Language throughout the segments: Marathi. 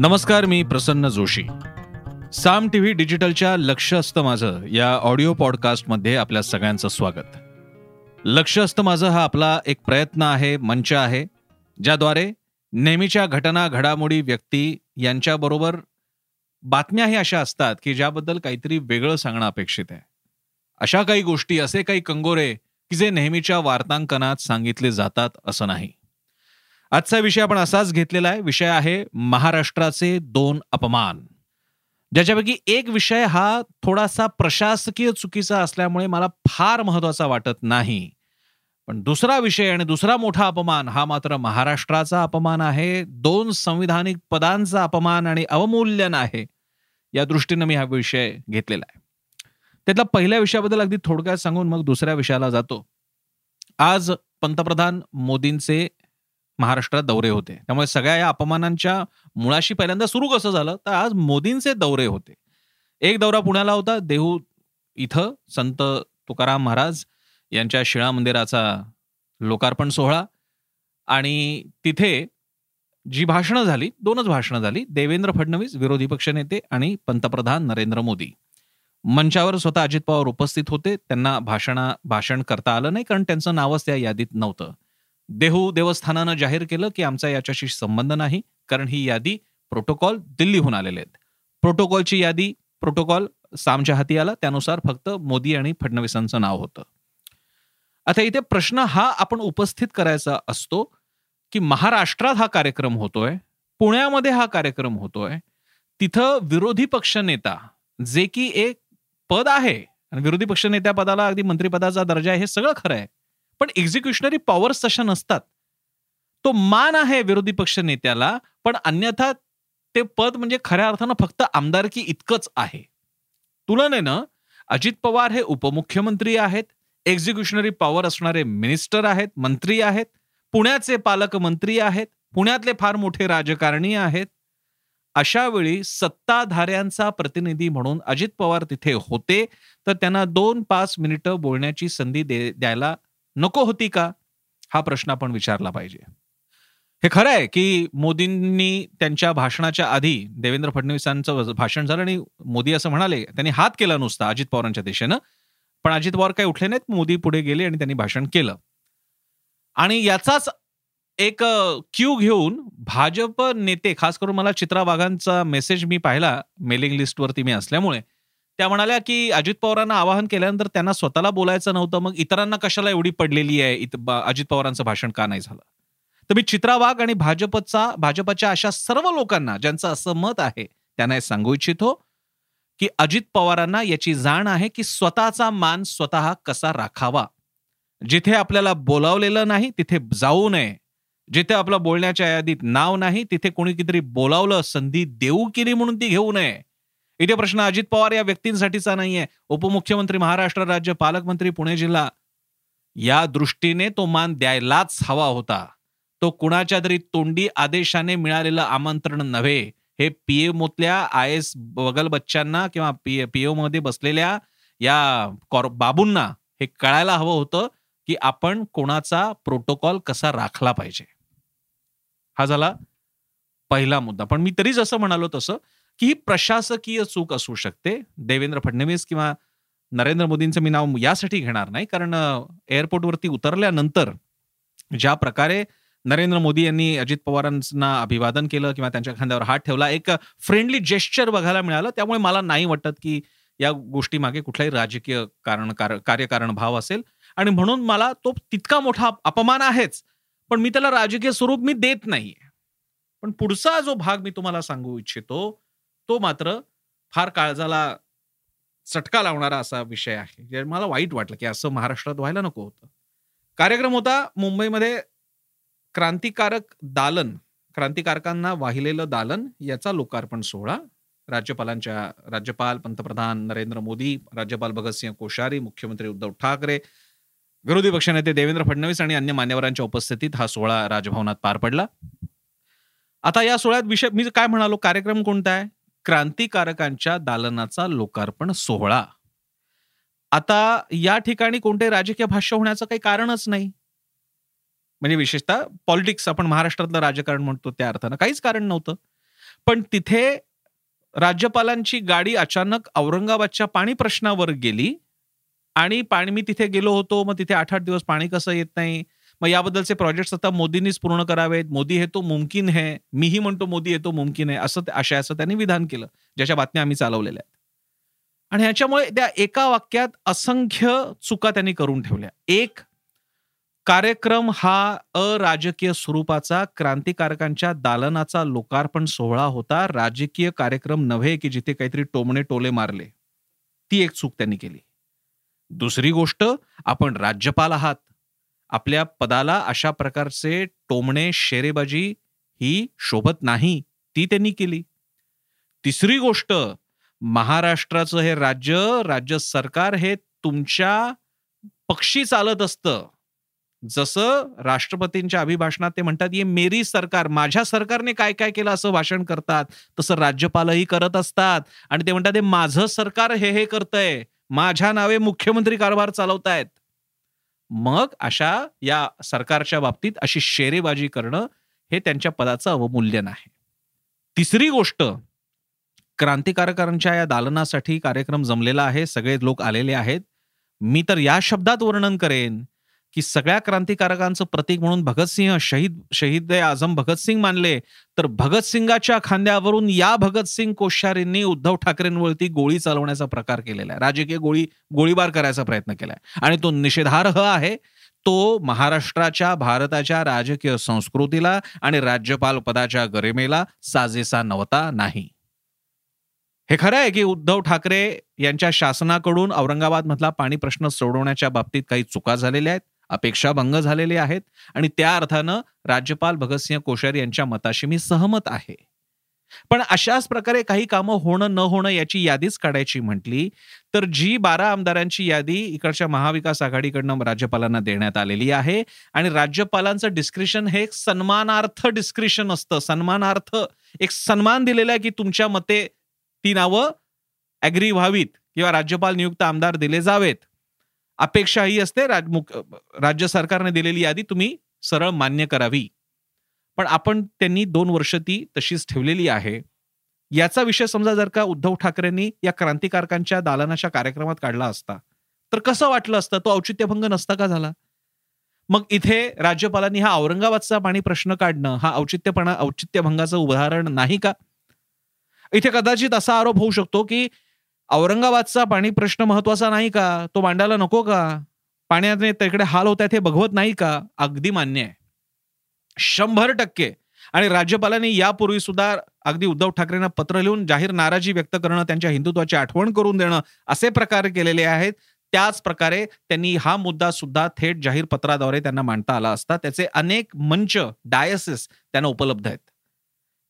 नमस्कार मी प्रसन्न जोशी. साम टीव्ही डिजिटलच्या लक्ष असतं माझं या ऑडिओ पॉडकास्टमध्ये आपल्या सगळ्यांचं स्वागत. लक्ष असतं माझं हा आपला एक प्रयत्न आहे मंच आहे ज्याद्वारे नेहमीच्या घटना घडामोडी व्यक्ती यांच्याबरोबर बातम्याही अशा असतात की ज्याबद्दल काहीतरी वेगळं सांगणं अपेक्षित आहे. अशा काही गोष्टी असे काही कंगोरे की जे नेहमीच्या वार्तांकनात सांगितले जातात असं नाही. आजचा विषय आपण असाच घेतलेला आहे. विषय आहे महाराष्ट्राचे दोन अपमान. ज्याच्यापैकी एक विषय हा थोडासा प्रशासकीय चुकीचा असल्यामुळे मला फार महत्त्वाचा वाटत नाही. पण दुसरा विषय आणि दुसरा मोठा अपमान हा मात्र महाराष्ट्राचा अपमान आहे. दोन संविधानिक पदांचा अपमान आणि अवमूल्यन आहे या दृष्टीनं मी हा विषय घेतलेला आहे. त्यातला पहिल्या विषयाबद्दल अगदी थोडक्यात सांगून मग दुसऱ्या विषयाला जातो. आज पंतप्रधान मोदींचे महाराष्ट्रात दौरे होते. त्यामुळे सगळ्या या अपमानांच्या मुळाशी पहिल्यांदा सुरू कसं झालं? तर आज मोदींचे दौरे होते. एक दौरा पुण्याला होता देहू इथं संत तुकाराम महाराज यांच्या शिळा मंदिराचा लोकार्पण सोहळा. आणि तिथे जी भाषणं झाली दोनच भाषणं झाली देवेंद्र फडणवीस विरोधी पक्षनेते आणि पंतप्रधान नरेंद्र मोदी. मंचावर स्वतः अजित पवार उपस्थित होते. त्यांना भाषणा भाषण करता आलं नाही कारण त्यांचं नावच त्या यादीत नव्हतं. देहू देवस्थानानं जाहीर केलं की आमचा याच्याशी संबंध नाही कारण ही यादी प्रोटोकॉल दिल्लीहून आलेले आहेत. प्रोटोकॉलची यादी प्रोटोकॉल सामच्या हाती आला त्यानुसार फक्त मोदी आणि फडणवीसांचं नाव होतं. आता इथे प्रश्न हा आपण उपस्थित करायचा असतो की महाराष्ट्रात हा कार्यक्रम होतोय पुण्यामध्ये हा कार्यक्रम होतोय तिथं विरोधी पक्ष नेता जे की एक पद आहे आणि विरोधी पक्ष नेत्या पदाला अगदी मंत्रिपदाचा दर्जा आहे हे सगळं खरं आहे. पण एक्झिक्युशनरी पॉवर्स तशा नसतात. तो मान आहे विरोधी पक्ष नेत्याला पण अन्यथा ते पद म्हणजे खऱ्या अर्थानं फक्त आमदारकी इतकंच आहे. तुलनेनं अजित पवार हे उपमुख्यमंत्री आहेत एक्झिक्युशनरी पॉवर असणारे मिनिस्टर आहेत मंत्री आहेत पुण्याचे पालकमंत्री आहेत पुण्यातले फार मोठे राजकारणी आहेत. अशा वेळी सत्ताधाऱ्यांचा प्रतिनिधी म्हणून अजित पवार तिथे होते तर त्यांना दोन पाच मिनिटं बोलण्याची संधी द्यायला नको होती का? हा प्रश्न आपण विचारला पाहिजे. हे खरं आहे की मोदींनी त्यांच्या भाषणाच्या आधी देवेंद्र फडणवीसांचं भाषण झालं आणि मोदी असं म्हणाले त्यांनी हात केला नुसता अजित पवारांच्या दिशेनं. पण अजित पवार काही उठले नाहीत मोदी पुढे गेले आणि त्यांनी भाषण केलं. आणि याचाच एक क्यू घेऊन भाजप नेते खास करून मला चित्रा वाघांचा मेसेज मी पाहिला मेलिंग लिस्टवरती मी असल्यामुळे त्या म्हणाल्या की अजित पवारांना आवाहन केल्यानंतर त्यांना स्वतःला बोलायचं नव्हतं मग इतरांना कशाला एवढी पडलेली आहे? अजित पवारांचं भाषण का नाही झालं? तर मी चित्रा वाघ आणि भाजपचा भाजपच्या अशा सर्व लोकांना ज्यांचं असं मत आहे त्यांना हे सांगू इच्छितो की अजित पवारांना याची जाण आहे की स्वतःचा मान स्वतः कसा राखावा. जिथे आपल्याला बोलावलेलं नाही तिथे जाऊ नये. जिथे आपलं बोलण्याच्या यादीत नाव नाही तिथे कोणी कितीतरी बोलावलं संधी देऊ केली म्हणून ती घेऊ नये. इथे प्रश्न अजित पवार या व्यक्तींसाठीचा नाहीये. उपमुख्यमंत्री महाराष्ट्र राज्य पालकमंत्री पुणे जिल्हा. या दृष्टीने तो मान द्यायलाच हवा होता. तो कुणाच्या तरी तोंडी आदेशाने मिळालेलं आमंत्रण नव्हे. हे पीएमओतल्या आय एस बगल बच्चांना किंवा पीएममध्ये बसलेल्या या बाबूंना हे कळायला हवं होतं की आपण कोणाचा प्रोटोकॉल कसा राखला पाहिजे. हा झाला पहिला मुद्दा. पण मी तरीच असं म्हणालो तसं ही प्रशासकीय चूक असू शकते. देवेंद्र फडणवीस किंवा नरेंद्र मोदींचं मी नाव यासाठी घेणार नाही. कारण एअरपोर्टवरती उतरल्यानंतर ज्या प्रकारे नरेंद्र मोदी यांनी अजित पवारांना अभिवादन केलं किंवा त्यांच्या खांद्यावर हात ठेवला एक फ्रेंडली जेस्चर बघायला मिळालं. त्यामुळे मला नाही वाटत की या गोष्टी मागे कुठलाही राजकीय कारण कार्यकारण भाव असेल. आणि म्हणून मला तो तितका मोठा अपमान आहेच. पण मी त्याला राजकीय स्वरूप मी देत नाहीये पण पुढचा जो भाग मी तुम्हाला सांगू इच्छितो तो मात्र फार काळजाला चटका लावणारा असा विषय आहे. मला वाईट वाटलं की असं महाराष्ट्रात व्हायला नको होतं. कार्यक्रम होता मुंबईमध्ये क्रांतिकारक दालन क्रांतिकारकांना वाहिलेलं दालन याचा लोकार्पण सोहळा. राज्यपालांच्या राज्यपाल पंतप्रधान नरेंद्र मोदी राज्यपाल भगतसिंह कोश्यारी मुख्यमंत्री उद्धव ठाकरे विरोधी पक्षनेते देवेंद्र फडणवीस आणि अन्य मान्यवरांच्या उपस्थितीत हा सोहळा राजभवनात पार पडला. आता या सोहळ्यात विषय मी काय म्हणालो? कार्यक्रम कोणता आहे? क्रांतिकारकांच्या दालनाचा लोकार्पण सोहळा. आता या ठिकाणी कोणते राजकीय भाष्य होण्याचं काही कारणच नाही. म्हणजे विशेषतः पॉलिटिक्स आपण महाराष्ट्रातलं राजकारण म्हणतो त्या अर्थानं काहीच कारण नव्हतं. पण तिथे राज्यपालांची गाडी अचानक औरंगाबादच्या पाणी प्रश्नावर गेली आणि पाणी मी तिथे गेलो होतो मग तिथे आठ आठ दिवस पाणी कसं येत नाही? मग याबद्दलचे प्रोजेक्ट आता मोदींनीच पूर्ण करावेत. मोदी हे तो मुमकिन आहे मीही म्हणतो मोदी हे तो मुमकिन आहे असं अशा असं त्यांनी विधान केलं ज्याच्या बातम्या आम्ही चालवलेल्या आहेत. आणि ह्याच्यामुळे त्या एका वाक्यात असंख्य चुका त्यांनी करून ठेवल्या. एक कार्यक्रम हा अराजकीय स्वरूपाचा क्रांतिकारकांच्या दालनाचा लोकार्पण सोहळा होता. राजकीय कार्यक्रम नव्हे की जिथे काहीतरी टोमणे टोले मारले. ती एक चूक त्यांनी केली. दुसरी गोष्ट आपण राज्यपाल आहात. आपल्या पदाला अशा प्रकारचे टोमणे शेरेबाजी ही शोभत नाही ती त्यांनी केली. तिसरी गोष्ट महाराष्ट्राचं हे राज्य राज्य सरकार हे तुमच्या पक्षी चालत असतं. जसं राष्ट्रपतींच्या अभिभाषणात ते म्हणतात ये मेरी सरकार माझ्या सरकारने काय काय केलं असं भाषण करतात तसं राज्यपालही करत असतात. आणि ते म्हणतात हे माझं सरकार हे हे करतंय. माझ्या नावे मुख्यमंत्री कारभार चालवतायत. मग अशा या सरकारच्या बाबतीत अशी शेरेबाजी करणं हे त्यांच्या पदाचं अवमूल्यन आहे तिसरी गोष्ट क्रांतिकारकांच्या या दालनासाठी कार्यक्रम जमलेला आहे सगळे लोक आलेले आहेत. मी तर या शब्दात वर्णन करेन की सगळ्या क्रांतिकारकांचं प्रतीक म्हणून भगतसिंह शहीद शहीद आझम भगतसिंग मानले. तर भगतसिंगाच्या खांद्यावरून या भगतसिंग कोश्यारींनी उद्धव ठाकरेंवरती गोळी चालवण्याचा प्रकार केलेला आहे. राजकीय गोळी गोळीबार करायचा प्रयत्न केलाय आणि तो निषेधार्ह आहे. तो महाराष्ट्राच्या भारताच्या राजकीय संस्कृतीला आणि राज्यपाल पदाच्या गरिमेला साजेसा नव्हता नाही. हे खरं आहे की उद्धव ठाकरे यांच्या शासनाकडून औरंगाबाद मधला पाणी प्रश्न सोडवण्याच्या बाबतीत काही चुका झालेल्या आहेत. अपेक्षा भंग झालेले आहेत आणि त्या अर्थानं राज्यपाल भगतसिंह कोश्यारी यांच्या मताशी मी सहमत आहे. पण अशाच प्रकारे काही कामं होणं न होणं याची यादीच काढायची म्हटली तर जी बारा आमदारांची यादी इकडच्या महाविकास आघाडीकडनं राज्यपालांना देण्यात आलेली आहे आणि राज्यपालांचं डिस्क्रिशन हे एक सन्मानार्थ डिस्क्रिप्शन असतं. सन्मानार्थ एक सन्मान दिलेला आहे की तुमच्या मते ती नावं ऍग्री व्हावीत किंवा राज्यपाल नियुक्त आमदार दिले जावेत. अपेक्षा ही असते राज्य सरकारने दिलेली यादी तुम्ही सरळ मान्य करावी. पण आपण त्यांनी दोन वर्ष ती तशीच ठेवलेली आहे. याचा विषय समजा जर का उद्धव ठाकरेंनी या क्रांतिकारकांच्या दालनाच्या कार्यक्रमात काढला असता तर कसं वाटलं असतं? तो औचित्यभंग नसता का झाला? मग इथे राज्यपालांनी हा औरंगाबादचा पाणी प्रश्न काढणं हा औचित्यपणा औचित्यभंगाचं उदाहरण नाही का? इथे कदाचित असा आरोप होऊ शकतो की औरंगाबादचा पाणी प्रश्न महत्त्वाचा नाही का? तो मांडायला नको का? पाण्याने तिकडे हाल होत आहेत हे बघवत नाही का? अगदी मान्य आहे. शंभर टक्के. आणि राज्यपालांनी यापूर्वी सुद्धा अगदी उद्धव ठाकरेंना पत्र लिहून जाहीर नाराजी व्यक्त करणं त्यांच्या हिंदुत्वाची आठवण करून देणं असे प्रकार केलेले आहेत. त्याच प्रकारे त्यांनी हा मुद्दा सुद्धा थेट जाहीर पत्राद्वारे त्यांना मांडता आला असता. त्याचे अनेक मंच डायसिस त्यांना उपलब्ध आहेत.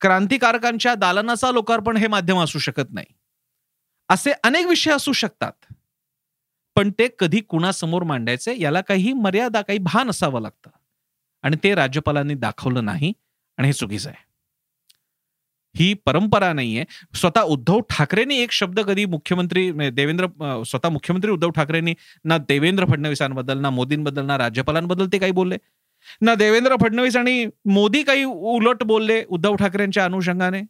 क्रांतिकारकांच्या दालनाचा लोकार्पण हे माध्यम असू शकत नाही. असे अनेक विषय असू शकतात. पण ते कधी कुणासमोर मांडायचे याला काही मर्यादा काही भान असावं लागतं. आणि ते राज्यपालांनी दाखवलं नाही आणि हे चुकीचं आहे. ही परंपरा नाहीये. स्वतः उद्धव ठाकरेंनी एक शब्द कधी मुख्यमंत्री म्हणजे देवेंद्र स्वतः मुख्यमंत्री उद्धव ठाकरेंनी ना देवेंद्र फडणवीसांबद्दल ना मोदींबद्दल ना राज्यपालांबद्दल ते काही बोलले? ना देवेंद्र फडणवीस आणि मोदी काही उलट बोलले उद्धव ठाकरेंच्या अनुषंगाने?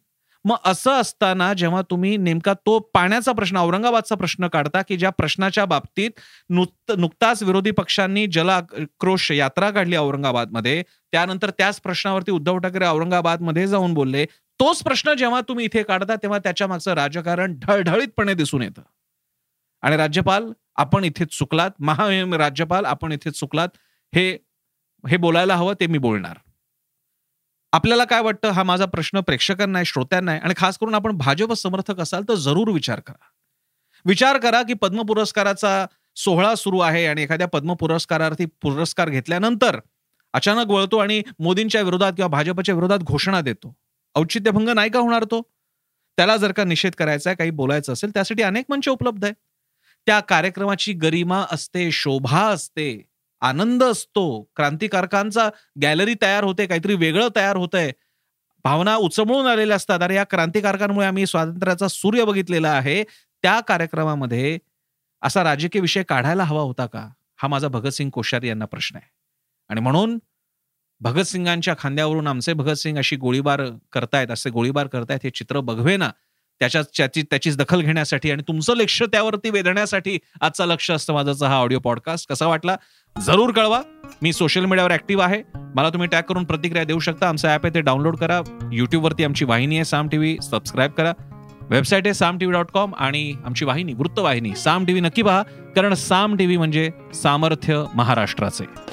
मग असं असताना जेव्हा तुम्ही नेमका तो पाण्याचा प्रश्न औरंगाबादचा प्रश्न काढता की ज्या प्रश्नाच्या बाबतीत नुकताच विरोधी पक्षांनी जल आक्रोश यात्रा काढली औरंगाबादमध्ये त्यानंतर त्याच प्रश्नावरती उद्धव ठाकरे औरंगाबादमध्ये जाऊन बोलले. तोच प्रश्न जेव्हा तुम्ही इथे काढता तेव्हा त्याच्या मागचं राजकारण ढळढळीतपणे दिसून येतं. आणि राज्यपाल आपण इथे चुकलात. महा राज्यपाल आपण इथे चुकलात. हे हे बोलायला हवं ते मी बोलणार. आपल्याला काय वाटतं? हा माझा प्रश्न प्रेक्षकांना आहे श्रोत्यांना आहे आणि खास करून आपण भाजप समर्थक असाल तर जरूर विचार करा. विचार करा की पद्म पुरस्काराचा सोहळा सुरू आहे आणि एखाद्या पद्म पुरस्कारार्थी पुरस्कार घेतल्यानंतर अचानक वळतो आणि मोदींच्या विरोधात किंवा भाजपच्या विरोधात घोषणा देतो. औचित्यभंग नाही का होणार तो? त्याला जर का निषेध करायचा आहे काही बोलायचं असेल त्यासाठी अनेक मंच उपलब्ध आहे त्या कार्यक्रमाची गरिमा असते शोभा असते. आनंद असतो. क्रांतिकारकांचा गॅलरी तयार होते काहीतरी वेगळं तयार होतंय. भावना उचमळून आलेल्या असतात. अरे या क्रांतिकारकांमुळे आम्ही स्वातंत्र्याचा सूर्य बघितलेला आहे. त्या कार्यक्रमामध्ये असा राजकीय विषय काढायला हवा होता का? हा माझा भगतसिंग कोश्यारी यांना प्रश्न आहे. आणि म्हणून भगतसिंगांच्या खांद्यावरून आमचे भगतसिंग अशी गोळीबार करतायत असे गोळीबार करतायत हे चित्र बघवे ना त्याच्या त्याची त्याचीच दखल घेण्यासाठी आणि तुमचं लक्ष त्यावरती वेधण्यासाठी आजचा लक्ष असतं माझाचा हा ऑडिओ पॉडकास्ट कसा वाटला? जरूर कळवा. मी सोशल मीडियावर ऍक्टिव्ह आहे. मला तुम्ही टॅग करून प्रतिक्रिया देऊ शकता. आमचं ॲप आहे ते डाउनलोड करा. युट्यूबवरती आमची वाहिनी आहे साम टीव्ही सबस्क्राईब करा. वेबसाईट आहे साम टीव्ही डॉट कॉम आणि आमची वाहिनी वृत्तवाहिनी साम टीव्ही नक्की पहा. कारण साम टीव्ही म्हणजे सामर्थ्य महाराष्ट्राचे.